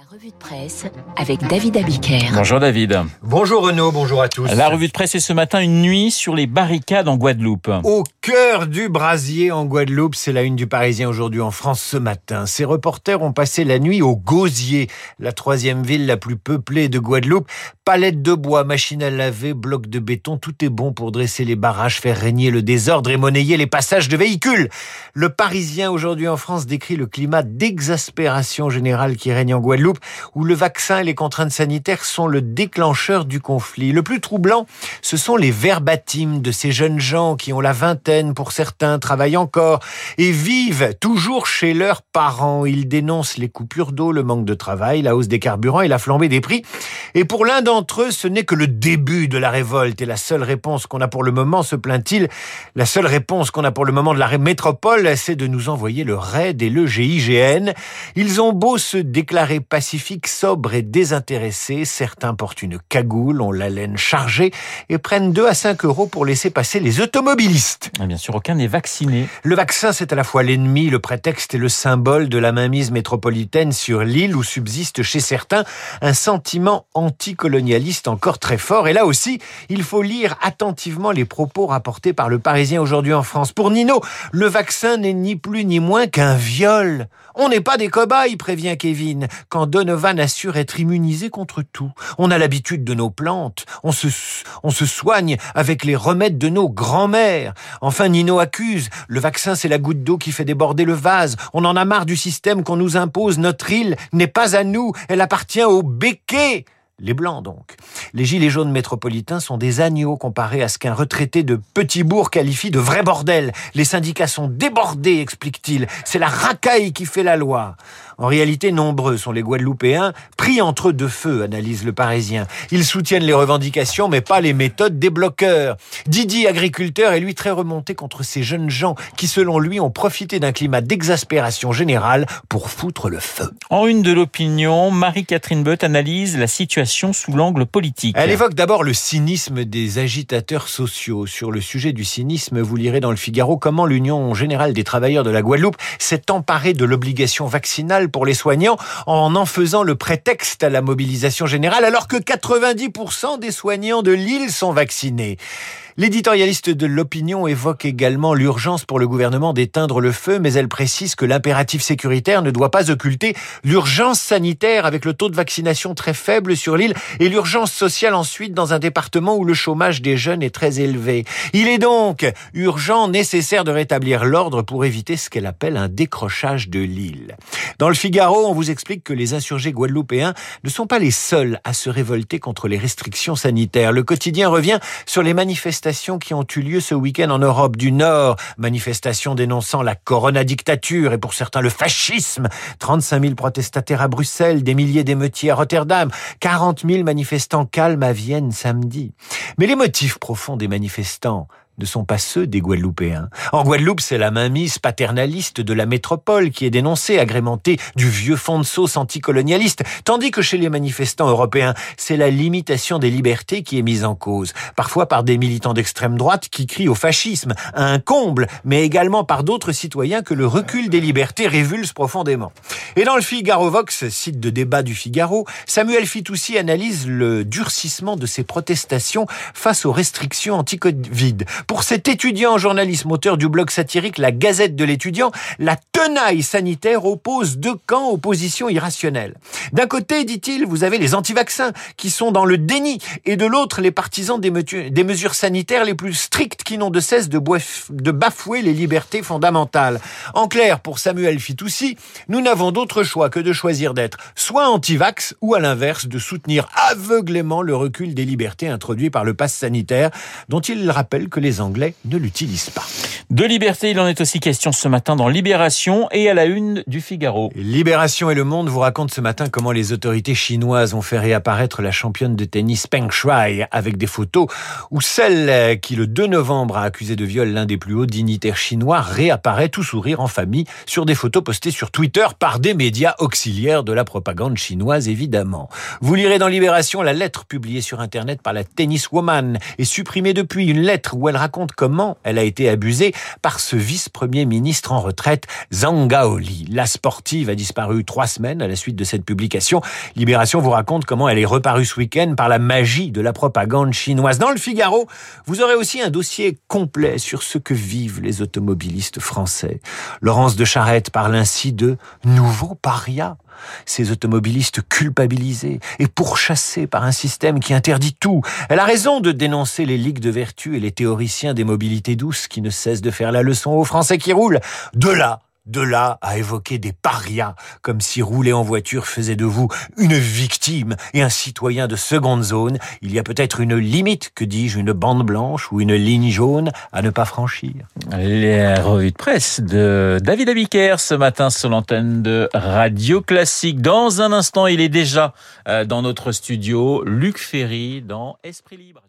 La revue de presse avec David Abiker. Bonjour David. Bonjour Renaud, bonjour à tous. La revue de presse est ce matin une nuit sur les barricades en Guadeloupe. Au cœur du brasier en Guadeloupe, c'est la une du Parisien aujourd'hui en France ce matin. Ces reporters ont passé la nuit au Gosier, la troisième ville la plus peuplée de Guadeloupe. Palettes de bois, machines à laver, blocs de béton, tout est bon pour dresser les barrages, faire régner le désordre et monnayer les passages de véhicules. Le Parisien aujourd'hui en France décrit le climat d'exaspération générale qui règne en Guadeloupe où le vaccin et les contraintes sanitaires sont le déclencheur du conflit. Le plus troublant, ce sont les verbatims de ces jeunes gens qui ont la vingtaine, pour certains travaillent encore, et vivent toujours chez leurs parents. Ils dénoncent les coupures d'eau, le manque de travail, la hausse des carburants et la flambée des prix. Et pour l'un d'entre eux, ce n'est que le début de la révolte. Et la seule réponse qu'on a pour le moment, se plaint-il, la seule réponse qu'on a pour le moment de la métropole, c'est de nous envoyer le RAID et le GIGN. Ils ont beau se déclarer pacifique, sobre et désintéressé. Certains portent une cagoule, ont la laine chargée et prennent 2 à 5 euros pour laisser passer les automobilistes. bien sûr, aucun n'est vacciné. Le vaccin, c'est à la fois l'ennemi, le prétexte et le symbole de la mainmise métropolitaine sur l'île où subsiste chez certains un sentiment anticolonialiste encore très fort. Et là aussi, il faut lire attentivement les propos rapportés par le Parisien aujourd'hui en France. Pour Nino, le vaccin n'est ni plus ni moins qu'un viol. On n'est pas des cobayes, prévient Kevin, quand Donovan assure être immunisé contre tout. On a l'habitude de nos plantes, on se, on se soigne avec les remèdes de nos grands-mères. Enfin, Nino accuse, le vaccin c'est la goutte d'eau qui fait déborder le vase. On en a marre du système qu'on nous impose, notre île n'est pas à nous, elle appartient au béquet. Les Blancs, donc. Les Gilets jaunes métropolitains sont des agneaux comparés à ce qu'un retraité de Petit Bourg qualifie de vrai bordel. Les syndicats sont débordés, explique-t-il. C'est la racaille qui fait la loi. En réalité, nombreux sont les Guadeloupéens pris entre deux feux, analyse le Parisien. Ils soutiennent les revendications, mais pas les méthodes des bloqueurs. Didi, agriculteur, est lui très remonté contre ces jeunes gens qui, selon lui, ont profité d'un climat d'exaspération générale pour foutre le feu. En une de l'opinion, Marie-Catherine Bott analyse la situation sous l'angle politique. Elle évoque d'abord le cynisme des agitateurs sociaux. Sur le sujet du cynisme, vous lirez dans le Figaro comment l'Union générale des travailleurs de la Guadeloupe s'est emparée de l'obligation vaccinale pour les soignants en en faisant le prétexte à la mobilisation générale alors que 90% des soignants de l'île sont vaccinés. L'éditorialiste de l'opinion évoque également l'urgence pour le gouvernement d'éteindre le feu, mais elle précise que l'impératif sécuritaire ne doit pas occulter l'urgence sanitaire avec le taux de vaccination très faible sur l'île et l'urgence sociale ensuite dans un département où le chômage des jeunes est très élevé. Il est donc urgent, nécessaire de rétablir l'ordre pour éviter ce qu'elle appelle un décrochage de l'île. Dans le Figaro, on vous explique que les insurgés guadeloupéens ne sont pas les seuls à se révolter contre les restrictions sanitaires. Le quotidien revient sur les manifestations manifestations qui ont eu lieu ce week-end en Europe du Nord. Manifestations dénonçant la corona-dictature et pour certains le fascisme. 35 000 protestataires à Bruxelles, des milliers d'émeutiers à Rotterdam, 40 000 manifestants calmes à Vienne samedi. Mais les motifs profonds des manifestants, ne sont pas ceux des Guadeloupéens. En Guadeloupe, c'est la mainmise paternaliste de la métropole qui est dénoncée, agrémentée du vieux fond de sauce anticolonialiste, tandis que chez les manifestants européens, c'est la limitation des libertés qui est mise en cause, parfois par des militants d'extrême droite qui crient au fascisme, à un comble, mais également par d'autres citoyens que le recul des libertés révulse profondément. Et dans le Figaro Vox, site de débat du Figaro, Samuel Fitoussi analyse le durcissement de ces protestations face aux restrictions anti-Covid. Pour cet étudiant en journalisme, auteur du blog satirique La Gazette de l'étudiant, la tenaille sanitaire oppose deux camps opposition irrationnelle. D'un côté, dit-il, vous avez les anti-vaccins qui sont dans le déni et de l'autre, les partisans des, mesures sanitaires les plus strictes qui n'ont de cesse de, de bafouer les libertés fondamentales. En clair, pour Samuel Fitoussi, nous n'avons d'autre choix que de choisir d'être soit anti-vax ou à l'inverse de soutenir aveuglément le recul des libertés introduit par le pass sanitaire dont il rappelle que les Anglais ne l'utilisent pas. De liberté, il en est aussi question ce matin dans Libération et à la une du Figaro. Libération et Le Monde vous racontent ce matin comment les autorités chinoises ont fait réapparaître la championne de tennis Peng Shuai avec des photos où celle qui le 2 novembre a accusé de viol l'un des plus hauts dignitaires chinois réapparaît tout sourire en famille sur des photos postées sur Twitter par des médias auxiliaires de la propagande chinoise évidemment. Vous lirez dans Libération la lettre publiée sur internet par la tenniswoman et supprimée depuis une lettre où elle raconte comment elle a été abusée par ce vice-premier ministre en retraite, Zangaoli. La sportive a disparu trois semaines à la suite de cette publication. Libération vous raconte comment elle est reparue ce week-end par la magie de la propagande chinoise. Dans le Figaro, vous aurez aussi un dossier complet sur ce que vivent les automobilistes français. Laurence de Charette parle ainsi de nouveaux parias ces automobilistes culpabilisés et pourchassés par un système qui interdit tout. Elle a raison de dénoncer les ligues de vertu et les théoriciens des mobilités douces qui ne cessent de faire la leçon aux Français qui roulent. De là de là à évoquer des parias, comme si rouler en voiture faisait de vous une victime et un citoyen de seconde zone, il y a peut-être une limite, que dis-je, une bande blanche ou une ligne jaune à ne pas franchir. Les revues de presse de David Abiker ce matin sur l'antenne de Radio Classique. Dans un instant, il est déjà euh, dans notre studio, Luc Ferry dans Esprit Libre.